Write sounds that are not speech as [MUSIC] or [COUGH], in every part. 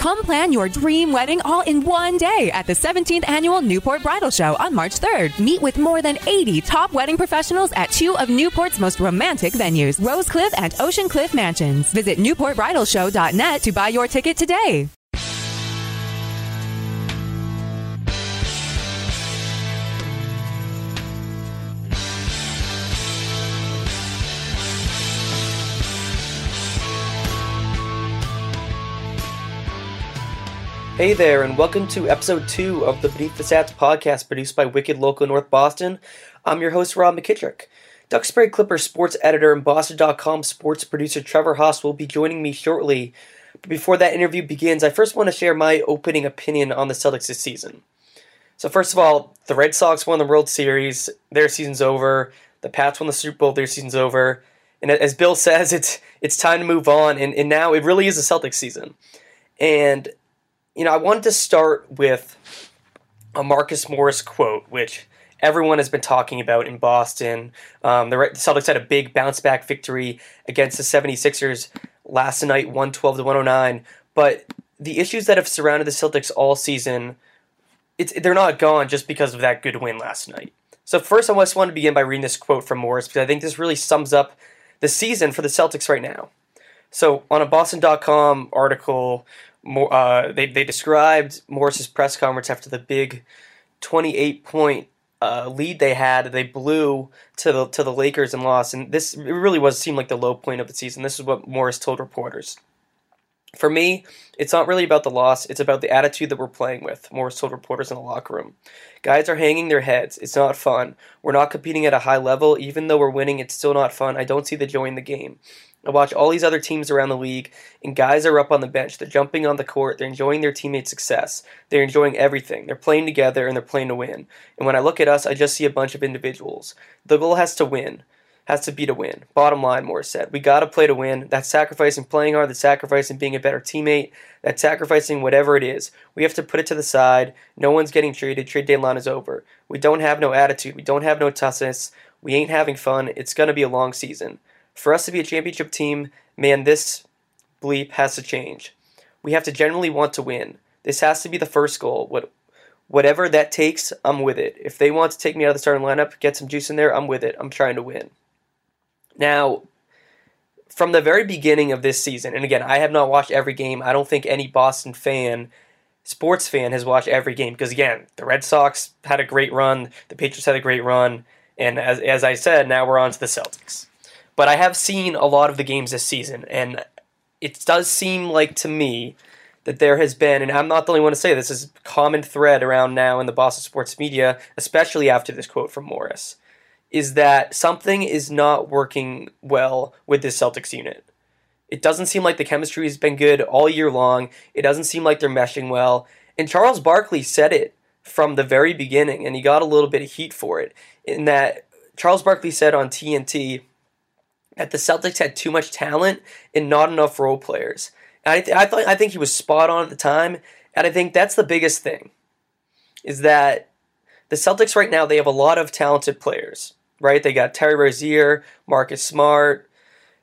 Come plan your dream wedding all in one day at the 17th Annual Newport Bridal Show on March 3rd. Meet with more than 80 top wedding professionals at two of Newport's most romantic venues, Rosecliff and Ocean Cliff Mansions. Visit newportbridalshow.net to buy your ticket today. Hey there, and welcome to episode two of the Beneath the Stats podcast produced by Wicked Local North Boston. I'm your host, Rob McKittrick. Duxbury Clippers sports editor and Boston.com sports producer Trevor Hass will be joining me shortly. But before that interview begins, I first want to share my opening opinion on the Celtics this season. So, first of all, the Red Sox won the World Series, their season's over. The Pats won the Super Bowl, their season's over. And as Bill [LAUGHS] says, it's it's time to move on, and, and now it really is a Celtics season. And you know, I wanted to start with a Marcus Morris quote, which everyone has been talking about in Boston. Um, the, Celtics had a big bounce back victory against the 76ers last night, 112 to 109. But the issues that have surrounded the Celtics all season, they're not gone just because of that good win last night. So, first, I just want to begin by reading this quote from Morris because I think this really sums up the season for the Celtics right now. So, on a Boston.com article, more, uh, they they described Morris's press conference after the big 28 point uh, lead they had. They blew to the to the Lakers and lost, and this it really was seemed like the low point of the season. This is what Morris told reporters. For me, it's not really about the loss, it's about the attitude that we're playing with, Morris told reporters in the locker room. Guys are hanging their heads. It's not fun. We're not competing at a high level. Even though we're winning, it's still not fun. I don't see the joy in the game. I watch all these other teams around the league, and guys are up on the bench. They're jumping on the court. They're enjoying their teammates' success. They're enjoying everything. They're playing together, and they're playing to win. And when I look at us, I just see a bunch of individuals. The goal has to win, has to be to win. Bottom line, Morris said. We got to play to win. That's sacrificing playing hard, that's sacrificing being a better teammate, that's sacrificing whatever it is. We have to put it to the side. No one's getting traded. Trade deadline is over. We don't have no attitude. We don't have no toughness. We ain't having fun. It's going to be a long season. For us to be a championship team, man, this bleep has to change. We have to genuinely want to win. This has to be the first goal. What, whatever that takes, I'm with it. If they want to take me out of the starting lineup, get some juice in there, I'm with it. I'm trying to win. Now, from the very beginning of this season, and again, I have not watched every game. I don't think any Boston fan, sports fan, has watched every game because again, the Red Sox had a great run, the Patriots had a great run, and as as I said, now we're on to the Celtics. But I have seen a lot of the games this season, and it does seem like to me that there has been, and I'm not the only one to say this, this is a common thread around now in the Boston sports media, especially after this quote from Morris, is that something is not working well with this Celtics unit. It doesn't seem like the chemistry has been good all year long. It doesn't seem like they're meshing well. And Charles Barkley said it from the very beginning, and he got a little bit of heat for it. In that Charles Barkley said on TNT that the Celtics had too much talent and not enough role players. And I, th- I thought I think he was spot on at the time, and I think that's the biggest thing, is that the Celtics right now they have a lot of talented players, right? They got Terry Rozier, Marcus Smart,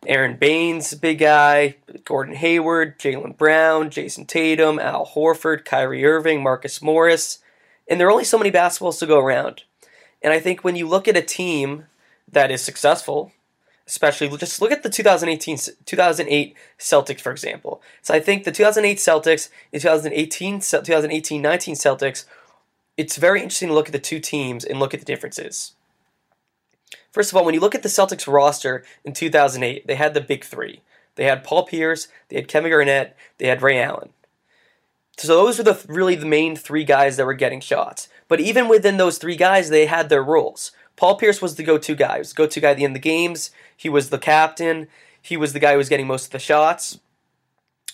Aron Baynes, big guy, Gordon Hayward, Jaylen Brown, Jayson Tatum, Al Horford, Kyrie Irving, Marcus Morris, and there are only so many basketballs to go around. And I think when you look at a team that is successful, especially just look at the 2018 2008 Celtics for example. So I think the 2008 Celtics, the 2018 2018-19 Celtics, it's very interesting to look at the two teams and look at the differences. First of all, when you look at the Celtics roster in 2008, they had the big 3. They had Paul Pierce, they had Kevin Garnett, they had Ray Allen. So those were the really the main three guys that were getting shots. But even within those three guys, they had their roles. Paul Pierce was the go-to guy. He was the go-to guy at the end of the games. He was the captain. He was the guy who was getting most of the shots.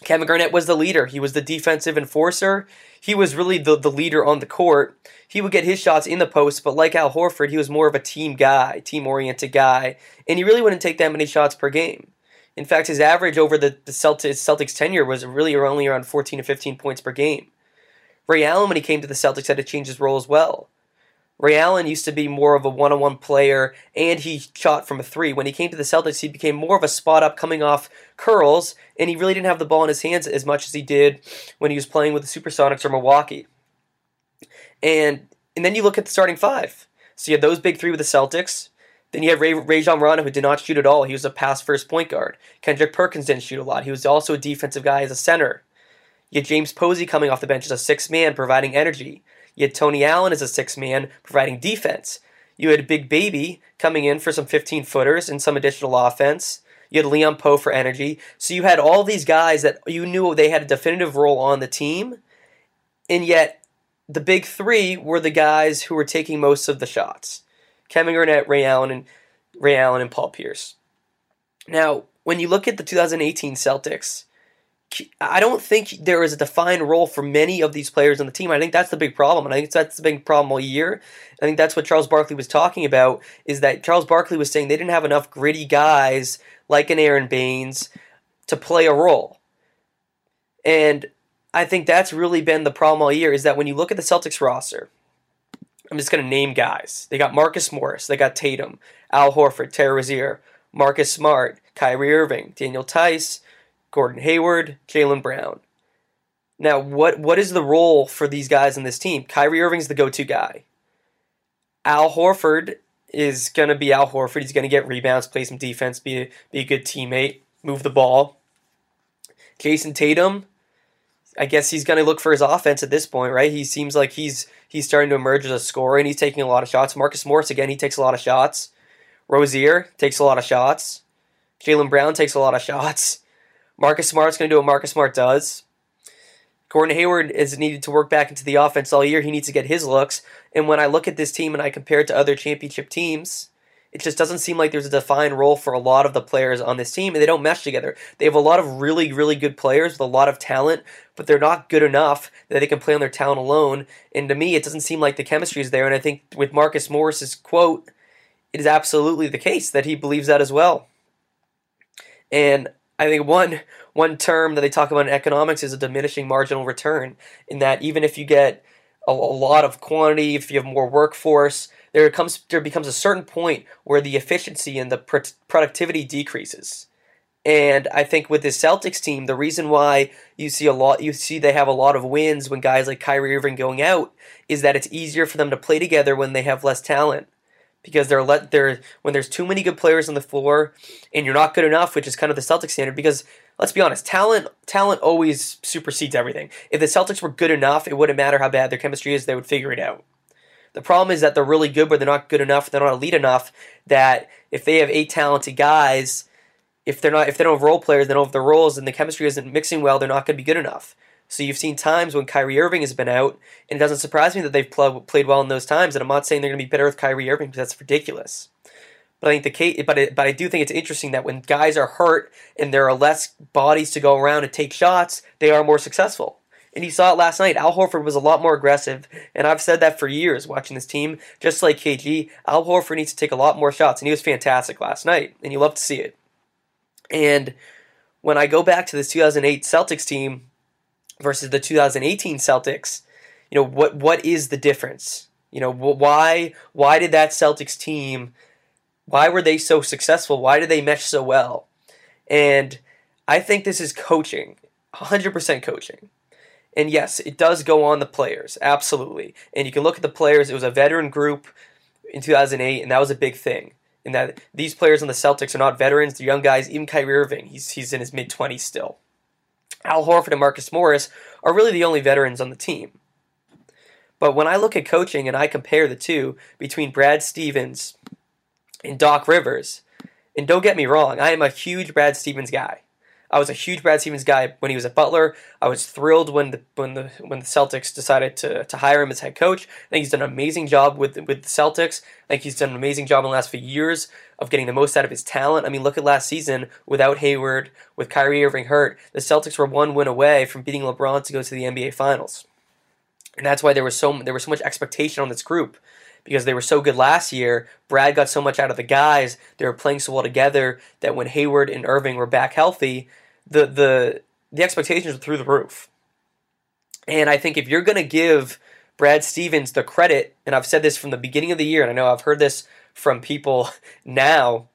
Kevin Garnett was the leader. He was the defensive enforcer. He was really the, the leader on the court. He would get his shots in the post, but like Al Horford, he was more of a team guy, team oriented guy, and he really wouldn't take that many shots per game. In fact, his average over the, the Celtics, Celtics tenure was really only around 14 to 15 points per game. Ray Allen, when he came to the Celtics, had to change his role as well. Ray Allen used to be more of a one on one player and he shot from a three. When he came to the Celtics, he became more of a spot up coming off curls, and he really didn't have the ball in his hands as much as he did when he was playing with the Supersonics or Milwaukee. And and then you look at the starting five. So you have those big three with the Celtics. Then you have Ray, Rajon Rondo, who did not shoot at all. He was a pass first point guard. Kendrick Perkins didn't shoot a lot. He was also a defensive guy as a center. You had James Posey coming off the bench as a six man, providing energy. You had Tony Allen as a six man, providing defense. You had Big Baby coming in for some 15 footers and some additional offense. You had Leon Powe for energy. So you had all these guys that you knew they had a definitive role on the team, and yet the big three were the guys who were taking most of the shots. Kevin Garnett, Ray Allen, and Ray Allen and Paul Pierce. Now, when you look at the 2018 Celtics, I don't think there is a defined role for many of these players on the team. I think that's the big problem, and I think that's the big problem all year. I think that's what Charles Barkley was talking about. Is that Charles Barkley was saying they didn't have enough gritty guys like an Aron Baynes to play a role, and I think that's really been the problem all year. Is that when you look at the Celtics roster, I'm just going to name guys. They got Marcus Morris, they got Tatum, Al Horford, Terry Rozier, Marcus Smart, Kyrie Irving, Daniel Theis. Gordon Hayward, Jaylen Brown. Now, what what is the role for these guys in this team? Kyrie Irving's the go-to guy. Al Horford is going to be Al Horford. He's going to get rebounds, play some defense, be a, be a good teammate, move the ball. Jayson Tatum, I guess he's going to look for his offense at this point, right? He seems like he's he's starting to emerge as a scorer and he's taking a lot of shots. Marcus Morris again, he takes a lot of shots. Rozier takes a lot of shots. Jaylen Brown takes a lot of shots. Marcus Smart's going to do what Marcus Smart does. Gordon Hayward is needed to work back into the offense all year. He needs to get his looks. And when I look at this team and I compare it to other championship teams, it just doesn't seem like there's a defined role for a lot of the players on this team, and they don't mesh together. They have a lot of really, really good players with a lot of talent, but they're not good enough that they can play on their talent alone. And to me, it doesn't seem like the chemistry is there. And I think with Marcus Morris's quote, it is absolutely the case that he believes that as well. And I think one one term that they talk about in economics is a diminishing marginal return. In that even if you get a, a lot of quantity, if you have more workforce, there comes there becomes a certain point where the efficiency and the pr- productivity decreases. And I think with this Celtics team, the reason why you see a lot, you see they have a lot of wins when guys like Kyrie Irving going out, is that it's easier for them to play together when they have less talent because they're let they're when there's too many good players on the floor and you're not good enough, which is kind of the Celtics standard. Because let's be honest, talent talent always supersedes everything. If the Celtics were good enough, it wouldn't matter how bad their chemistry is; they would figure it out. The problem is that they're really good, but they're not good enough. They're not elite enough. That if they have eight talented guys, if they're not if they don't have role players, they don't have the roles, and the chemistry isn't mixing well, they're not going to be good enough. So you've seen times when Kyrie Irving has been out, and it doesn't surprise me that they've pl- played well in those times. And I'm not saying they're going to be better with Kyrie Irving because that's ridiculous. But I think the case, but it, but I do think it's interesting that when guys are hurt and there are less bodies to go around and take shots, they are more successful. And you saw it last night. Al Horford was a lot more aggressive, and I've said that for years watching this team. Just like KG, Al Horford needs to take a lot more shots, and he was fantastic last night, and you love to see it. And when I go back to this 2008 Celtics team, versus the 2018 Celtics, you know what what is the difference? You know why why did that Celtics team why were they so successful? Why did they mesh so well? And I think this is coaching, 100% coaching. And yes, it does go on the players, absolutely. And you can look at the players, it was a veteran group in 2008 and that was a big thing. In that these players on the Celtics are not veterans, they're young guys, even Kyrie Irving, he's he's in his mid 20s still. Al Horford and Marcus Morris are really the only veterans on the team. But when I look at coaching and I compare the two between Brad Stevens and Doc Rivers, and don't get me wrong, I am a huge Brad Stevens guy. I was a huge Brad Stevens guy when he was at Butler. I was thrilled when the when the when the Celtics decided to, to hire him as head coach. I think he's done an amazing job with with the Celtics. I think he's done an amazing job in the last few years of getting the most out of his talent. I mean, look at last season without Hayward, with Kyrie Irving hurt, the Celtics were one win away from beating LeBron to go to the NBA Finals, and that's why there was so there was so much expectation on this group because they were so good last year. Brad got so much out of the guys; they were playing so well together that when Hayward and Irving were back healthy, the the the expectations are through the roof. And I think if you're going to give Brad Stevens the credit, and I've said this from the beginning of the year, and I know I've heard this from people [LAUGHS] now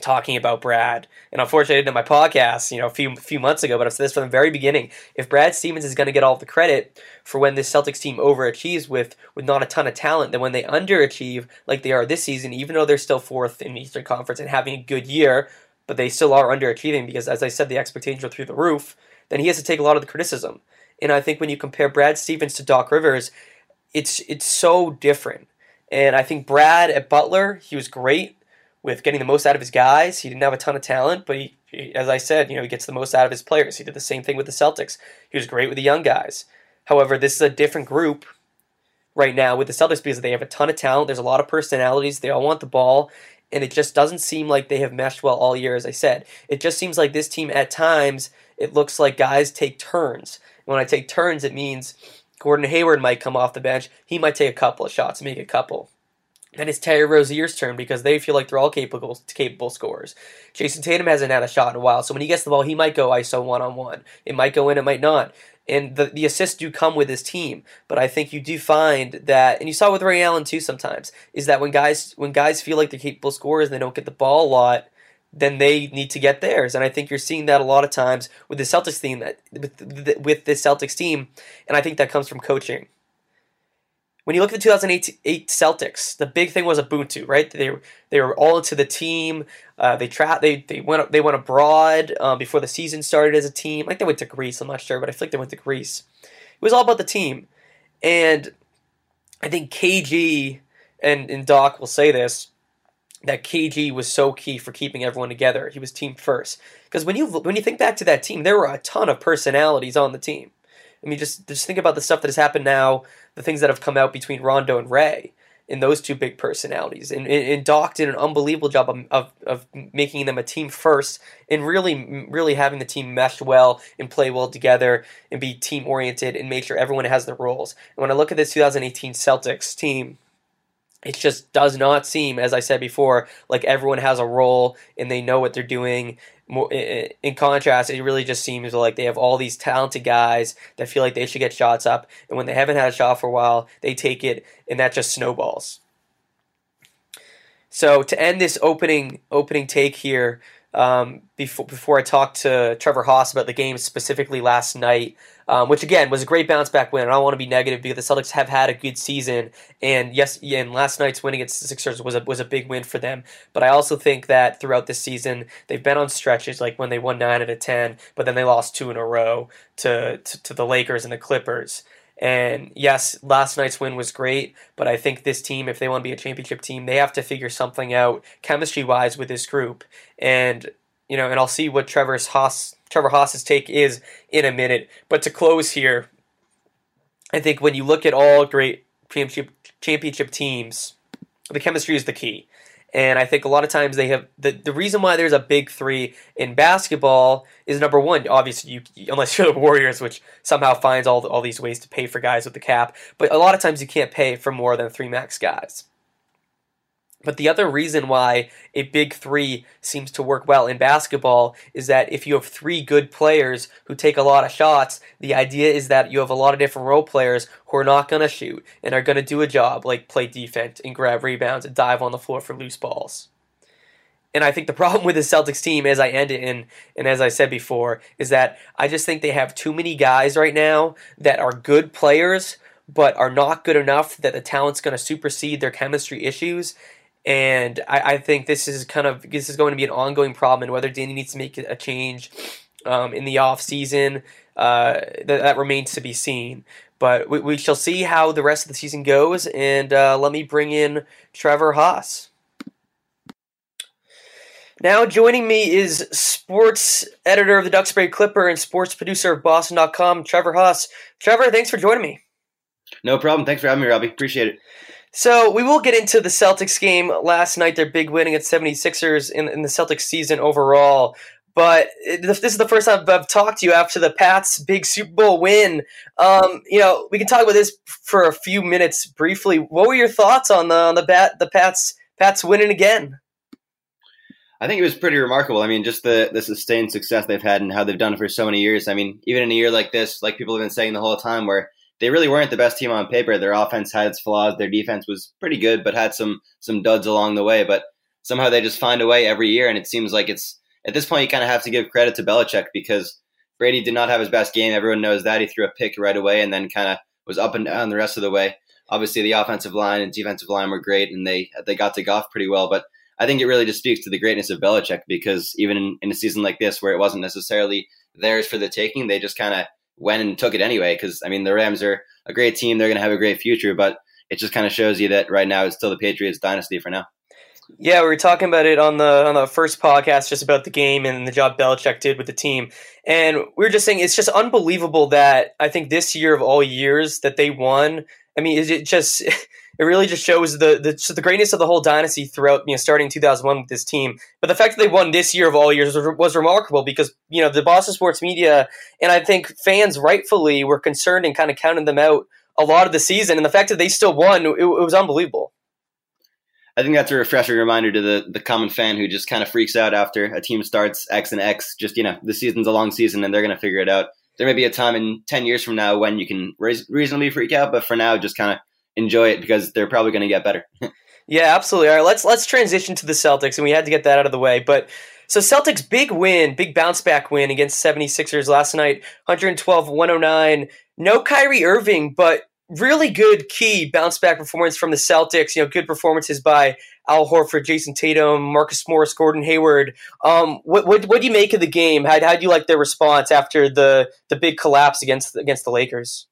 talking about Brad. And unfortunately, I did in my podcast, you know, a few few months ago, but I've said this from the very beginning. If Brad Stevens is going to get all the credit for when this Celtics team overachieves with with not a ton of talent, then when they underachieve like they are this season, even though they're still fourth in the Eastern Conference and having a good year, but they still are underachieving because, as I said, the expectations are through the roof. Then he has to take a lot of the criticism. And I think when you compare Brad Stevens to Doc Rivers, it's it's so different. And I think Brad at Butler, he was great with getting the most out of his guys. He didn't have a ton of talent, but he, he, as I said, you know, he gets the most out of his players. He did the same thing with the Celtics. He was great with the young guys. However, this is a different group right now with the Celtics because they have a ton of talent. There's a lot of personalities. They all want the ball, and it just doesn't seem like they have meshed well all year. As I said, it just seems like this team at times it looks like guys take turns. when I take turns, it means Gordon Hayward might come off the bench. He might take a couple of shots, make a couple. Then it's Terry Rozier's turn because they feel like they're all capable capable scorers. Jayson Tatum hasn't had a shot in a while, so when he gets the ball, he might go ISO one on one. It might go in, it might not. And the, the assists do come with his team, but I think you do find that, and you saw with Ray Allen too sometimes, is that when guys when guys feel like they're capable scorers and they don't get the ball a lot, then they need to get theirs. And I think you're seeing that a lot of times with the Celtics team, that with with the Celtics team, and I think that comes from coaching when you look at the 2008 Celtics, the big thing was Ubuntu, right? They they were all into the team. Uh, they tra- they they went they went abroad um, before the season started as a team. Like they went to Greece, I'm not sure, but I like they went to Greece. It was all about the team, and I think KG and and Doc will say this that KG was so key for keeping everyone together. He was team first because when you when you think back to that team, there were a ton of personalities on the team. I mean, just just think about the stuff that has happened now, the things that have come out between Rondo and Ray, in those two big personalities. And, and, Doc did an unbelievable job of, of, of, making them a team first and really, really having the team mesh well and play well together and be team oriented and make sure everyone has their roles. And when I look at this 2018 Celtics team, it just does not seem, as I said before, like everyone has a role and they know what they're doing in contrast, it really just seems like they have all these talented guys that feel like they should get shots up, and when they haven't had a shot for a while, they take it, and that just snowballs. So to end this opening opening take here, um, before before I talk to Trevor Hass about the game specifically last night, um, which again was a great bounce back win. I don't want to be negative because the Celtics have had a good season, and yes, and last night's win against the Sixers was a was a big win for them. But I also think that throughout this season they've been on stretches like when they won nine out of ten, but then they lost two in a row to to, to the Lakers and the Clippers. And yes, last night's win was great, but I think this team, if they want to be a championship team, they have to figure something out chemistry wise with this group. And you know, and I'll see what Trevor's Hass Trevor Hass's take is in a minute. But to close here, I think when you look at all great championship championship teams, the chemistry is the key. And I think a lot of times they have the, the reason why there's a big three in basketball is number one, obviously you unless you're the Warriors, which somehow finds all all these ways to pay for guys with the cap, but a lot of times you can't pay for more than three max guys. But the other reason why a big three seems to work well in basketball is that if you have three good players who take a lot of shots, the idea is that you have a lot of different role players who are not going to shoot and are going to do a job like play defense and grab rebounds and dive on the floor for loose balls. And I think the [LAUGHS] problem with the Celtics team, as I end it in, and as I said before, is that I just think they have too many guys right now that are good players, but are not good enough that the talent's going to supersede their chemistry issues and I, I, think this is kind of this is going to be an ongoing problem, and whether Danny needs to make a change um, in the off season, uh, that, that remains to be seen. But we, we, shall see how the rest of the season goes, and uh, let me bring in Trevor Hass. Now joining me is sports editor of the Duxbury Clipper and sports producer of Boston.com, Trevor Hass. Trevor, thanks for joining me. No problem. Thanks for having me, Robbie. Appreciate it. So we will get into the Celtics game last night, their big win against 76ers in, in the Celtics season overall. But this is the first time I've talked to you after the Pats' big Super Bowl win. Um, you know, we can talk about this for a few minutes briefly. What were your thoughts on the on the bat the Pats Pats winning again? I think it was pretty remarkable. I mean, just the the sustained success they've had and how they've done it for so many years. I mean, even in a year like this, like people have been saying the whole time, where they really weren't the best team on paper. Their offense had its flaws. Their defense was pretty good, but had some some duds along the way. But somehow they just find a way every year, and it seems like it's at this point you kind of have to give credit to Belichick because Brady did not have his best game. Everyone knows that he threw a pick right away, and then kind of was up and down the rest of the way. Obviously, the offensive line and defensive line were great, and they they got to Goff pretty well. But I think it really just speaks to the greatness of Belichick because even in, in a season like this, where it wasn't necessarily theirs for the taking, they just kind of went and took it anyway. Because I mean, the Rams are a great team; they're going to have a great future. But it just kind of shows you that right now it's still the Patriots dynasty for now. Yeah, we were talking about it on the on the first podcast, just about the game and the job Belichick did with the team, and we were just saying it's just unbelievable that I think this year of all years that they won. I mean, it just [LAUGHS] it really just shows the the, the greatness of the whole dynasty throughout you know starting 2001 with this team. But the fact that they won this year of all years was, was remarkable because you know the Boston sports media and I think fans rightfully were concerned and kind of counted them out a lot of the season, and the fact that they still won, it, it was unbelievable. I think that's a refreshing reminder to the, the common fan who just kind of freaks out after a team starts X and X. Just, you know, the season's a long season and they're going to figure it out. There may be a time in 10 years from now when you can reasonably freak out, but for now, just kind of enjoy it because they're probably going to get better. [LAUGHS] yeah, absolutely. All right, let's let's transition to the Celtics, and we had to get that out of the way. But so Celtics big win, big bounce back win against 76ers last night, 112-109. No Kyrie Irving, but really good key bounce back performance from the Celtics. You know, good performances by Al Horford, Jayson Tatum, Marcus Morris, Gordon Hayward. Um, what, what what do you make of the game? How how do you like their response after the the big collapse against against the Lakers?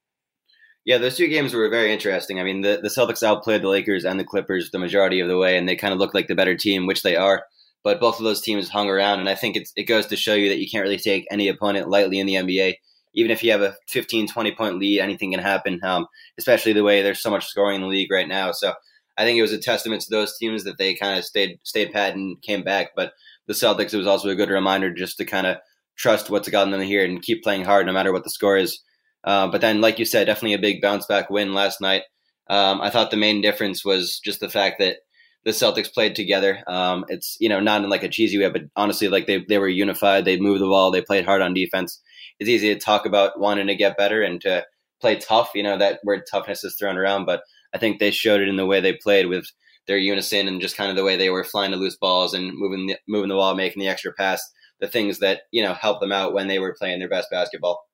Yeah, those two games were very interesting. I mean, the, the Celtics outplayed the Lakers and the Clippers the majority of the way, and they kind of looked like the better team, which they are. But both of those teams hung around, and I think it goes to show you that you can't really take any opponent lightly in the NBA. Even if you have a 15, 20 point lead, anything can happen, um, especially the way there's so much scoring in the league right now. So I think it was a testament to those teams that they kind of stayed stayed pat and came back. But the Celtics, it was also a good reminder just to kind of trust what's gotten them here and keep playing hard no matter what the score is. Uh, but then, like you said, definitely a big bounce back win last night. Um, I thought the main difference was just the fact that the Celtics played together. Um, it's you know not in like a cheesy way, but honestly, like they they were unified. They moved the ball. They played hard on defense. It's easy to talk about wanting to get better and to play tough. You know that word toughness is thrown around, but I think they showed it in the way they played with their unison and just kind of the way they were flying to loose balls and moving the, moving the ball, making the extra pass. The things that you know help them out when they were playing their best basketball.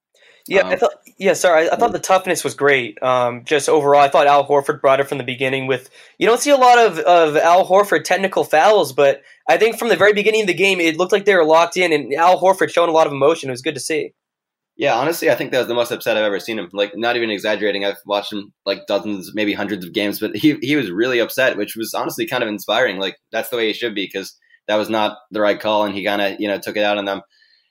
Yeah, um, I thought. Yeah, sorry. I, I, thought the toughness was great. Um, just overall, I thought Al Horford brought it from the beginning. With you don't see a lot of, of Al Horford technical fouls, but I think from the very beginning of the game, it looked like they were locked in, and Al Horford showing a lot of emotion. It was good to see. Yeah, honestly, I think that was the most upset I've ever seen him. Like, not even exaggerating. I've watched him like dozens, maybe hundreds of games, but he he was really upset, which was honestly kind of inspiring. Like, that's the way he should be because that was not the right call, and he kind of you know took it out on them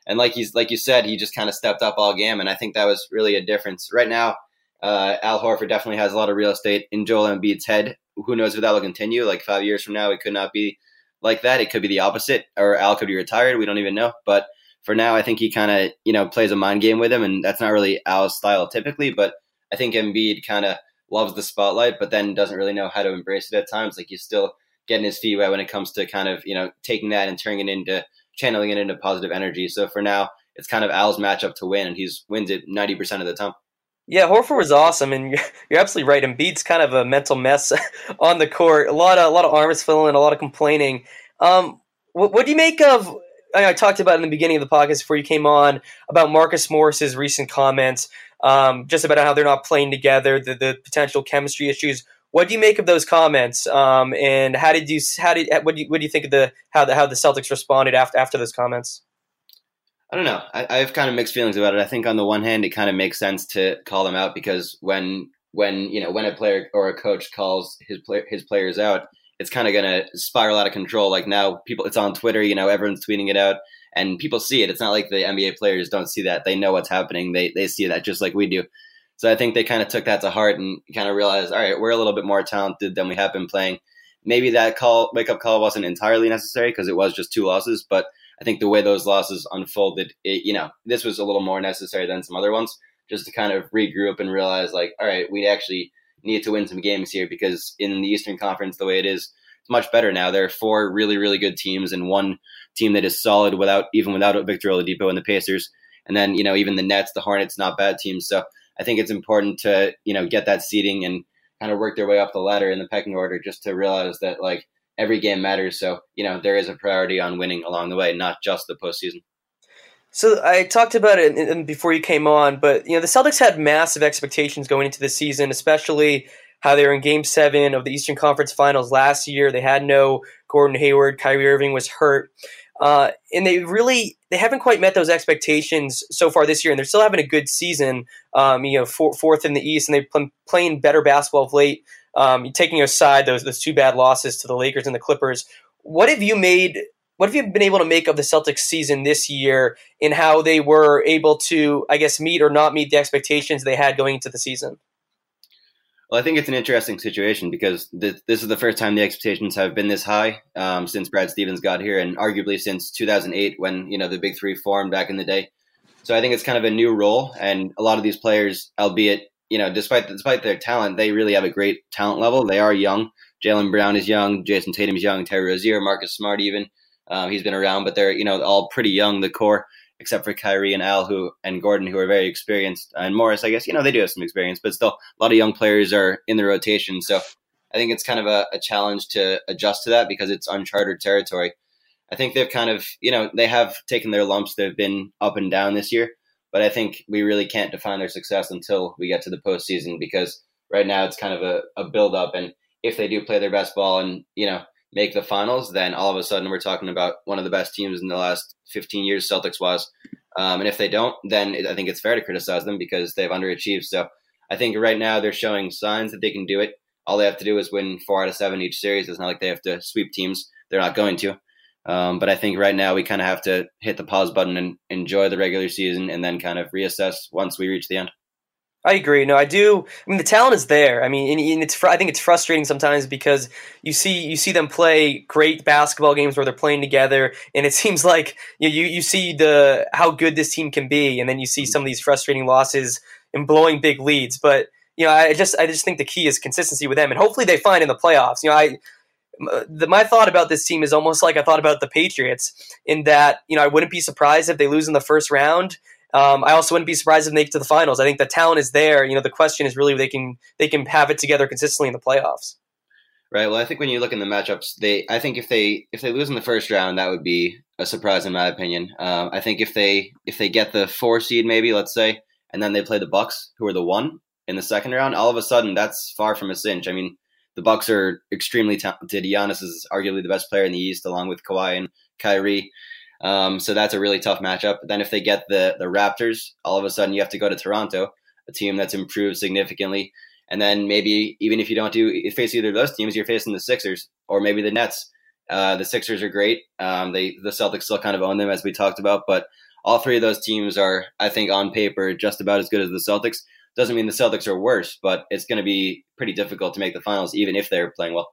and like he's like you said, he just kind of stepped up all game, and I think that was really a difference. Right now, uh, Al Horford definitely has a lot of real estate in Joel Embiid's head. Who knows if that will continue? Like five years from now, it could not be like that. It could be the opposite, or Al could be retired. We don't even know. But for now, I think he kind of you know plays a mind game with him, and that's not really Al's style typically. But I think Embiid kind of loves the spotlight, but then doesn't really know how to embrace it at times. Like he's still getting his feet wet when it comes to kind of you know taking that and turning it into channeling it into positive energy. So for now, it's kind of Al's matchup to win, and he's wins it ninety percent of the time. Yeah, Horford was awesome, and [LAUGHS] you're, absolutely right. Embiid's kind of a mental mess [LAUGHS] on the court. A lot of a lot of arms filling, a lot of complaining. Um, what, what do you make of? I talked about in the beginning of the podcast before you came on about Marcus Morris's recent comments, um, just about how they're not playing together, the, the potential chemistry issues. What do you make of those comments? Um, and how did you how did what do you, what do you think of the how the how the Celtics responded after after those comments? I don't know. I, I have kind of mixed feelings about it. I think on the one hand, it kind of makes sense to call them out because when when you know when a player or a coach calls his play, his players out, it's kind of going to spiral out of control. Like now, people it's on Twitter. You know, everyone's tweeting it out, and people see it. It's not like the NBA players don't see that. They know what's happening. They they see that just like we do. So I think they kind of took that to heart and kind of realized, all right, we're a little bit more talented than we have been playing. Maybe that call, wake up call, wasn't entirely necessary because it was just two losses. But I think the way those losses unfolded, it, you know, this was a little more necessary than some other ones, just to kind of regroup and realize, like, all right, we actually need to win some games here because in the Eastern Conference, the way it is, it's much better now. There are four really, really good teams and one team that is solid without even without Victor Oladipo and the Pacers, and then you know even the Nets, the Hornets, not bad teams. So I think it's important to you know get that seeding and kind of work their way up the ladder in the pecking order, just to realize that like every game matters. So you know there is a priority on winning along the way, not just the postseason. So I talked about it before you came on, but you know the Celtics had massive expectations going into the season, especially how they were in Game Seven of the Eastern Conference Finals last year. They had no Gordon Hayward, Kyrie Irving was hurt, uh, and they really they haven't quite met those expectations so far this year, and they're still having a good season. Um, you know, for, fourth in the East, and they've been playing better basketball of late. Um, taking aside those those two bad losses to the Lakers and the Clippers, what have you made? What have you been able to make of the Celtics season this year, in how they were able to, I guess, meet or not meet the expectations they had going into the season? Well, I think it's an interesting situation because th- this is the first time the expectations have been this high um, since Brad Stevens got here, and arguably since 2008 when you know the Big Three formed back in the day. So I think it's kind of a new role, and a lot of these players, albeit you know, despite despite their talent, they really have a great talent level. They are young. Jaylen Brown is young. Jayson Tatum is young. Terry Rozier, Marcus Smart, even um, he's been around, but they're you know all pretty young. The core except for Kyrie and Al who and Gordon who are very experienced. And Morris I guess you know they do have some experience but still a lot of young players are in the rotation. So I think it's kind of a, a challenge to adjust to that because it's uncharted territory. I think they've kind of you know they have taken their lumps. They've been up and down this year but I think we really can't define their success until we get to the postseason because right now it's kind of a, a build up and if they do play their best ball and you know make the finals, then all of a sudden we're talking about one of the best teams in the last 15 years, Celtics was. Um, and if they don't, then I think it's fair to criticize them because they've underachieved. So I think right now they're showing signs that they can do it. All they have to do is win four out of seven each series. It's not like they have to sweep teams. They're not going to. Um, but I think right now we kind of have to hit the pause button and enjoy the regular season and then kind of reassess once we reach the end. I agree. No, I do. I mean, the talent is there. I mean, and, it's I think it's frustrating sometimes because you see you see them play great basketball games where they're playing together, and it [LAUGHS] seems like you know, you you see the how good this team can be, and then you see some of these frustrating losses and blowing big leads. But you know, I just I just think the key is consistency with them, and hopefully they find in the playoffs. You know, I my thought about this team is almost like I thought about the Patriots in that you know I wouldn't be surprised if they lose in the first round um, I also wouldn't be surprised if they get to the finals. I think the talent is there. You know, the question is really they can they can have it together consistently in the playoffs. Right. Well, I think when you look in the matchups, they I think if they if they lose in the first round, that would be a surprise in my opinion. Um, I think if they if they get the four seed, maybe let's say, and then they play the Bucks, who are the one in the second round, all of a sudden that's far from a cinch. I mean, the Bucks are extremely talented. Giannis is arguably the best player in the East, along with Kawhi and Kyrie. Um, so that's a really tough matchup. Then if they get the the Raptors, all of a sudden you have to go to Toronto, a team that's improved significantly. And then maybe even if you don't do you face either of those teams, you're facing the Sixers or maybe the Nets. Uh, the Sixers are great. Um, they the Celtics still kind of own them as we talked about, but all three of those teams are, I think, on paper just about as good as the Celtics. Doesn't mean the Celtics are worse, but it's going to be pretty difficult to make the finals, even if they're playing well.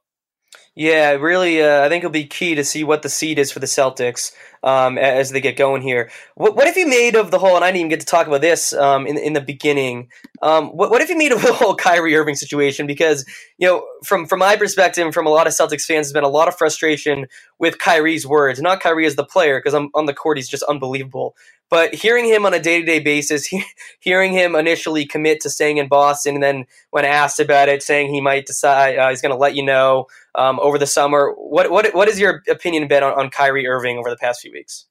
Yeah, really. Uh, I think it'll be key to see what the seed is for the Celtics um, as they get going here. What, what have you made of the whole? And I didn't even get to talk about this um, in in the beginning. Um, what, what have you made of the whole Kyrie Irving situation? Because you know, from from my perspective, from a lot of Celtics fans, there's been a lot of frustration with Kyrie's words. Not Kyrie as the player, because on the court he's just unbelievable. But hearing him on a day to day basis, [LAUGHS] he, hearing him initially commit to staying in Boston, and then when asked about it, saying he might decide uh, he's going to let you know um, over the summer. What what what is your opinion been on, on Kyrie Irving over the past few weeks?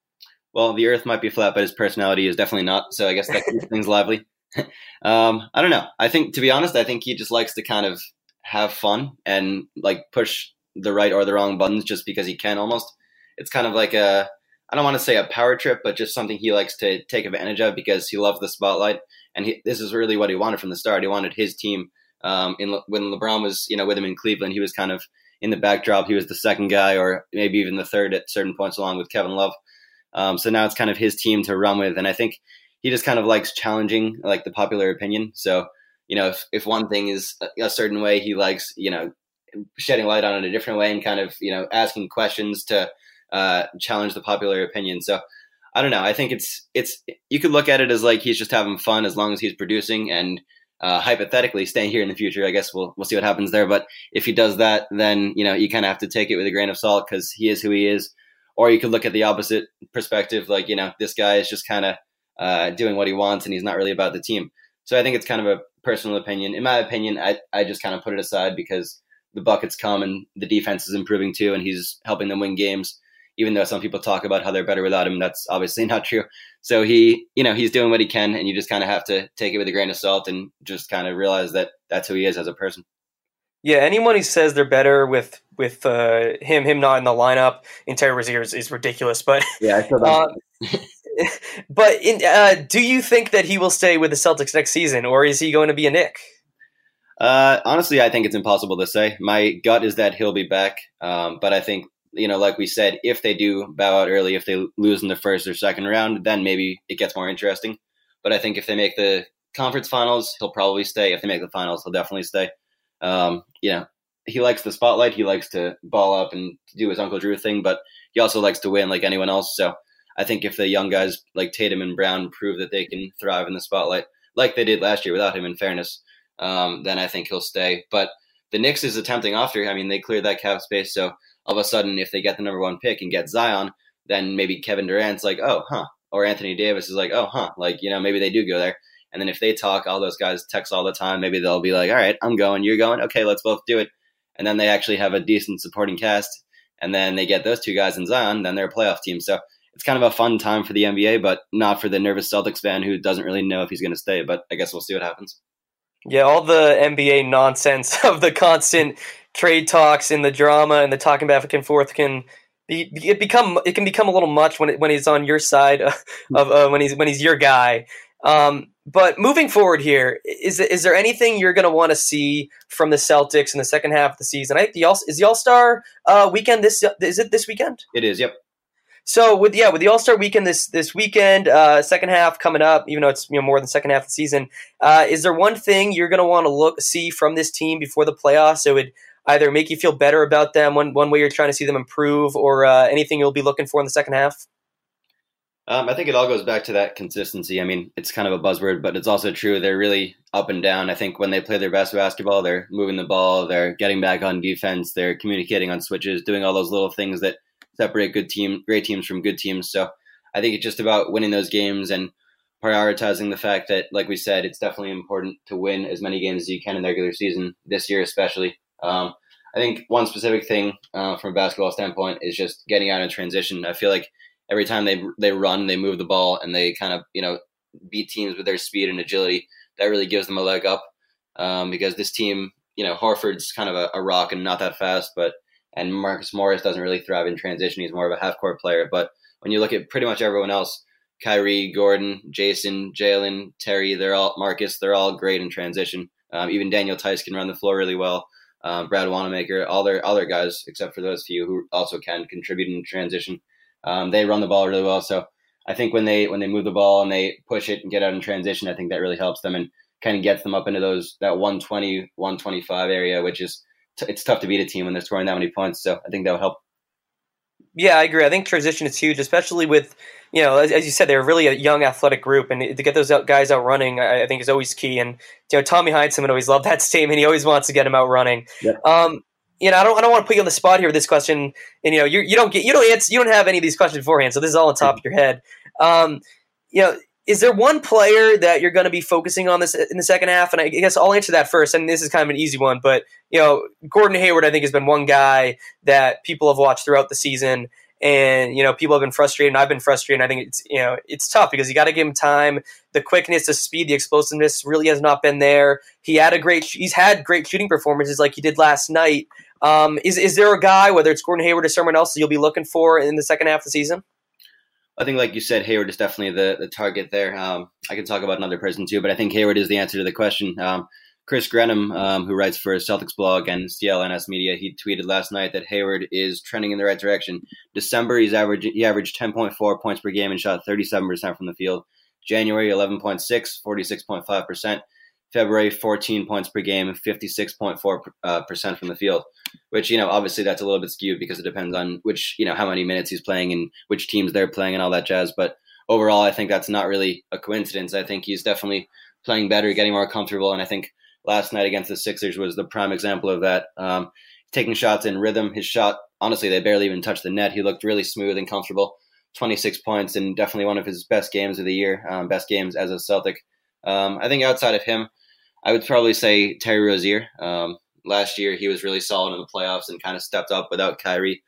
Well, the Earth might be flat, but his personality is definitely not. So I guess that keeps things [LAUGHS] lively. [LAUGHS] um, I don't know. I think, to be honest, I think he just likes to kind of have fun and like push the right or the wrong buttons just because he can. Almost, it's kind of like a I don't want to say a power trip, but just something he likes to take advantage of because he loves the spotlight. And he, this is really what he wanted from the start. He wanted his team. Um, in, when LeBron was, you know, with him in Cleveland, he was kind of in the backdrop. He was the second guy, or maybe even the third at certain points, along with Kevin Love. Um, so now it's kind of his team to run with, and I think he just kind of likes challenging, like the popular opinion. So you know, if if one thing is a certain way, he likes, you know, shedding light on it a different way and kind of, you know, asking questions to uh, challenge the popular opinion. So I don't know. I think it's it's you could look at it as like he's just having fun as long as he's producing and uh, hypothetically staying here in the future. I guess we'll we'll see what happens there. But if he does that, then you know you kind of have to take it with a grain of salt because he is who he is. Or you could look at the opposite perspective, like you know this guy is just kind of uh, doing what he wants and he's not really about the team. So I think it's kind of a personal opinion. In my opinion, I, I just kind of put it aside because the buckets come and the defense is improving too, and he's helping them win games. Even though some people talk about how they're better without him, that's obviously [LAUGHS] not true. So he, you know, he's doing what he can, and you just kind of have to take it with a grain of salt and just kind of realize that that's who he is as a person. Yeah, anyone who says they're better with with uh, him him not in the lineup in Terry Rozier is, is ridiculous. But [LAUGHS] yeah, uh, [LAUGHS] but in, uh, do you think that he will stay with the Celtics next season, or is he going to be a Knick? Uh, honestly, I think it's impossible to say. My gut is that he'll be back, um, but I think you know, like we said, if they do bow out early, if they lose in the first or second round, then maybe it gets more interesting. But I think if they make the conference finals, he'll probably stay. If they make the finals, he'll definitely stay. Um, you know, he likes the spotlight. He likes to ball up and do his Uncle Drew thing, but he also likes to win like anyone else. So I think if the young guys like Tatum and Brown prove that they can thrive in the spotlight, like they did last year without him, in fairness, um, then I think he'll stay. But the Knicks is attempting after. I mean, they cleared that cap space, so all of a sudden, if they get the number one pick and get Zion, then maybe Kevin Durant's like, oh, huh, or Anthony Davis is like, oh, huh, like you know, maybe they do go there. And then if they talk, all those guys text all the time. Maybe they'll be like, all right, I'm going, you're going. Okay, let's both do it. And then they actually have a decent supporting cast. And then they get those two guys in Zion, then they're a playoff team. So it's kind of a fun time for the NBA, but not for the nervous Celtics fan who doesn't really know if he's going to stay. But I guess we'll see what happens. Yeah, all the NBA nonsense [LAUGHS] of the constant trade talks and the drama and the talking back and forth can be, it become it can become a little much when it, when he's on your side [LAUGHS] of uh, when he's when he's your guy. Um, but moving forward here, is is there anything you're going to want to see from the Celtics in the second half of the season? I think the all is the All Star uh, weekend this is it this weekend? It is. Yep. So with yeah with the All Star weekend this this weekend, uh, second half coming up, even though it's you know more than second half of the season, uh, is there one thing you're going to want to look see from this team before the playoffs? So it would either make you feel better about them one one way you're trying to see them improve, or uh, anything you'll be looking for in the second half. Um, I think it all goes back to that consistency. I mean, it's kind of a buzzword, but it's also true. They're really up and down. I think when they play their best basketball, they're moving the ball, they're getting back on defense, they're communicating on switches, doing all those little things that separate good team, great teams from good teams. So I think it's just about winning those games and prioritizing the fact that, like we said, it's definitely important to win as many games as you can in the regular season this year, especially. Um, I think one specific thing uh, from a basketball standpoint is just getting out in transition. I feel like every time they they run, they move the ball, and they kind of you know beat teams with their speed and agility. That really gives them a leg up um, because this team, you know, Horford's kind of a, a, rock and not that fast, but and Marcus Morris doesn't really thrive in transition. He's more of a half court player. But when you look at pretty much everyone else, Kyrie, Gordon, Jayson, Jaylen, Terry, they're all Marcus, they're all great in transition. Um, even Daniel Theis can run the floor really well. Um, Brad Wanamaker, all their other guys, except for those few who also can contribute in transition. Um, they run the ball really well. So I think when they when they move the ball and they push it and get out in transition, I think that really helps them and kind of gets them up into those that 120 125 area, which is t- it's tough to beat a team when they're scoring that many points. So I think that would help. Yeah, I agree. I think transition is huge, especially with you know, as, as, you said, they're really a young athletic group, and to get those guys out running, I, I think is always key. And you know, Tommy Heinsohn always loved that [LAUGHS] statement. He always wants to get them out running. Um, you know, I don't, I don't want to put you on the spot here with this question. And you know, you, you don't get, you don't answer, you don't have any of these questions beforehand, so this is all on top of your head. Um, you know, is there one player that you're going to be focusing on this in the second half? And I guess I'll answer that first. And this is kind of an easy one, but you know, Gordon Hayward, I think, has been one guy that people have watched throughout the season and you know people have been frustrated and i've been frustrated i think it's you know it's tough because you got to give him time the quickness the speed the explosiveness really has not been there he had a great he's had great shooting performances like he did last night um, is, is there a guy whether it's gordon hayward or someone else that you'll be looking for in the second half of the season I think, like you said, Hayward is definitely the, the target there. Um, I can talk about another person too, but I think Hayward is the answer to the question. Um, Chris Grenham, um, who writes for Celtics blog and CLNS Media, he tweeted last night that Hayward is trending in the right direction. December, he's average, he averaged 10.4 points per game and shot 37% from the field. January, 11.6, 46.5%. February, 14 points per game, 56.4% uh, percent from the field, which, you know, obviously that's a little bit skewed because it depends on which, you know, how many minutes he's playing and which teams they're playing and all that jazz. But overall, I think that's not really a coincidence. I think he's definitely playing better, getting more comfortable. And I think last night against the Sixers was the prime example of that. Um, taking shots in rhythm. His shot, honestly, they barely even touched the net. He looked really smooth and comfortable. 26 points and definitely one of his best games of the year, um, best games as a Celtic. Um, I think outside of him, I would probably say Terry Rozier. Um, last year, he was really solid in the playoffs and kind of stepped up without Kyrie.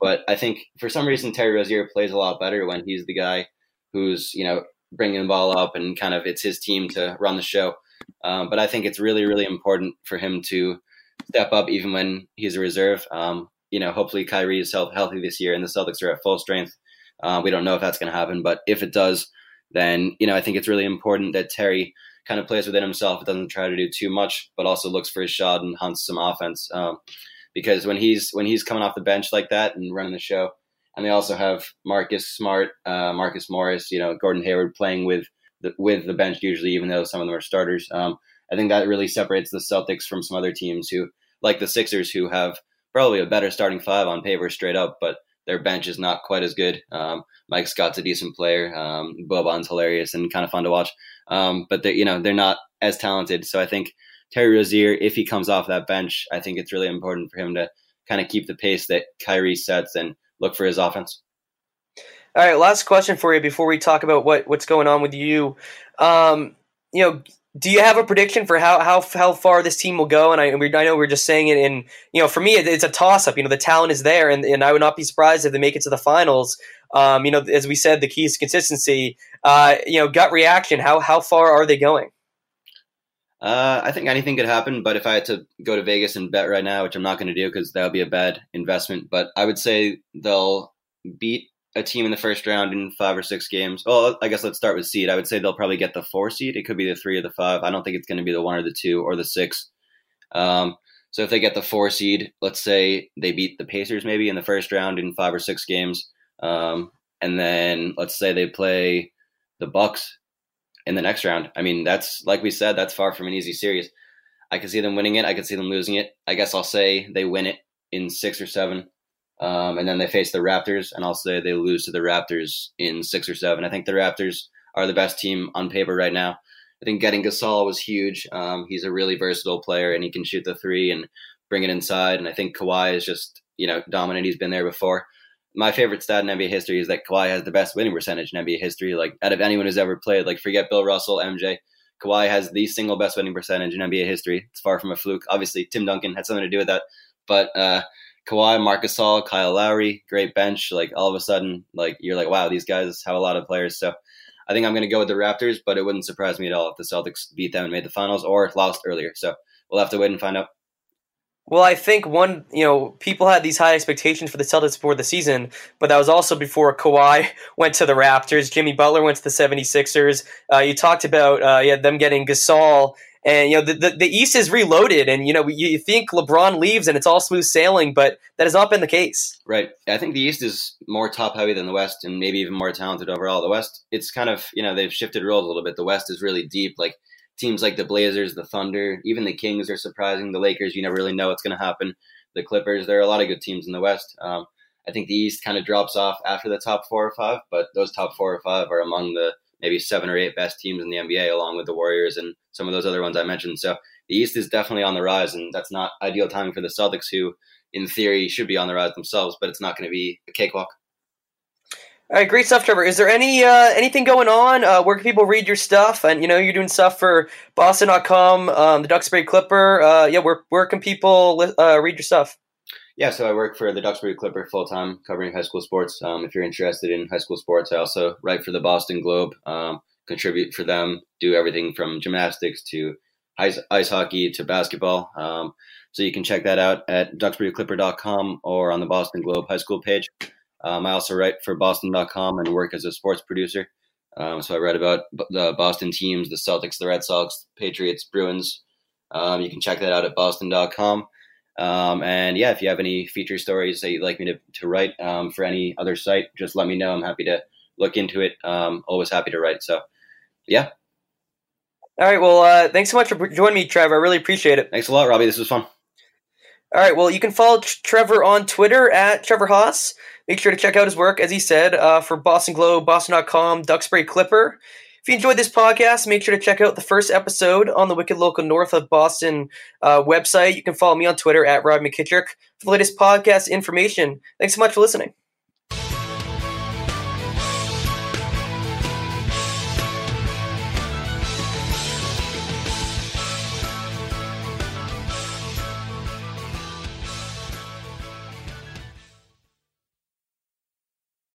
But I think for some reason, Terry Rozier plays a lot better when he's the guy who's, you know, bringing the ball up and kind of it's his team to run the show. Um, but I think it's really, really important for him to step up even when he's a reserve. Um, you know, hopefully Kyrie is healthy this year and the Celtics are at full strength. Uh, we don't know if that's going to happen, but if it does, then you know I think it's really important that Terry kind of plays within himself. It Doesn't try to do too much, but also looks for his shot and hunts some offense. Um, because when he's when he's coming off the bench like that and running the show, and they also have Marcus Smart, uh, Marcus Morris, you know, Gordon Hayward playing with the, with the bench usually, even though some of them are starters. Um, I think that really separates the Celtics from some other teams who, like the Sixers, who have probably a better starting five on paper straight up, but their bench is not quite as good. Um, Mike Scott's a decent player. Um, Boban's hilarious and kind of fun to watch. Um, but they, you know, they're not as talented. So I think Terry Rozier, if he comes off that bench, I think it's really important for him to kind of keep the pace that Kyrie sets and look for his offense. All right, last question for you before we talk about what what's going on with you. Um, you know, do you have a prediction for how how how far this team will go? And I I know we're just saying it in you know for me it's a toss up. You know the talent is there, and, and I would not be surprised if they make it to the finals. Um, you know, as we said, the key is consistency. Uh, you know, gut reaction. How how far are they going? Uh, I think anything could happen, but if I had to go to Vegas and bet right now, which I'm not going to do because that would be a bad investment, but I would say they'll beat a team in the first round in five or six games. Well, I guess let's start with seed. I would say they'll probably get the four seed. It could be the three or the five. I don't think it's going to be the one or the two or the six. Um, so if they get the four seed, let's say they beat the Pacers maybe in the first round in five or six games, um, and then let's say they play the Bucks in the next round. I mean, that's like we said, that's far from an easy series. I could see them winning it. I could see them losing it. I guess I'll say they win it in six or seven. Um, and then they face the Raptors, and I'll say they lose to the Raptors in six or seven. I think the Raptors are the best team on paper right now. I think getting Gasol was huge. Um, he's a really versatile player, and he can shoot the three and bring it inside. And I think Kawhi is just you know dominant. He's been there before my favorite stat in NBA history is that Kawhi has the best winning percentage in NBA history. Like out of anyone who's ever played, like forget Bill Russell, MJ. Kawhi has the single best winning percentage in NBA history. It's far from a fluke. Obviously, Tim Duncan had something to do with that, but uh, Kawhi, Marc Gasol, Kyle Lowry, great bench. Like all of a sudden, like you're like, wow, these guys have a lot of players. So I think I'm going to go with the Raptors, but it wouldn't surprise me at all if the Celtics beat them and made the finals or lost earlier. So we'll have to wait and find out. Well, I think one, you know, people had these high expectations for the Celtics before the season, but that was also before Kawhi [LAUGHS] went to the Raptors, Jimmy Butler went to the 76ers. Uh, you talked about uh, them getting Gasol, and, you know, the, the, the, East is reloaded, and, you know, you, think LeBron leaves and it's all smooth sailing, but that has not been the case. Right. I think the East is more top heavy than the West and maybe even more talented overall. The West, it's kind of, you know, they've shifted roles a little bit. The West is really deep. Like, teams like the Blazers, the Thunder, even the Kings are surprising. The Lakers, you never really know what's going to happen. The Clippers, there are a lot of good teams in the West. Um, I think the East kind of drops off after the top four or five, but those top four or five are among the maybe seven or eight best teams in the NBA, along with the Warriors and some of those other ones I mentioned. So the East is definitely on the rise, and that's not ideal timing for the Celtics, who, in theory, should be on the rise themselves, but it's not going to be a cakewalk. All right, great stuff, Trevor. Is there any uh, anything going on? Uh, where can people read your stuff? And you know, you're doing stuff for Boston.com, um, the Duxbury Clipper. Uh, yeah, where where can people uh, read your stuff? Yeah, so I work for the Duxbury Clipper full time, covering high school sports. Um, if you're interested in high school sports, I also write for the Boston Globe, um, contribute for them, do everything from gymnastics to ice, ice hockey to basketball. Um, so you can check that out at duxburyclipper.com or on the Boston Globe high school page. Um, I also write for Boston.com and work as a sports producer. Um, so I write about the Boston teams, the Celtics, the Red Sox, Patriots, Bruins. Um, you can check that out at Boston.com. Um, and yeah, if you have any feature stories that you'd like me to, to write um, for any other site, just let me know. I'm happy to look into it. Um, always happy to write. So yeah. All right. Well, uh, thanks so much for joining me, Trevor. I really appreciate it. Thanks a lot, Robby. This was fun. All right. Well, you can follow Trevor on Twitter at Trevor Hass. Make sure to check out his work, as he said, uh, for Boston Globe, Boston.com, Duxbury Clipper. If you enjoyed this podcast, make sure to check out the first episode on the Wicked Local North of Boston uh, website. You can follow me on Twitter at Rob McKittrick for the latest podcast information. Thanks so much for listening.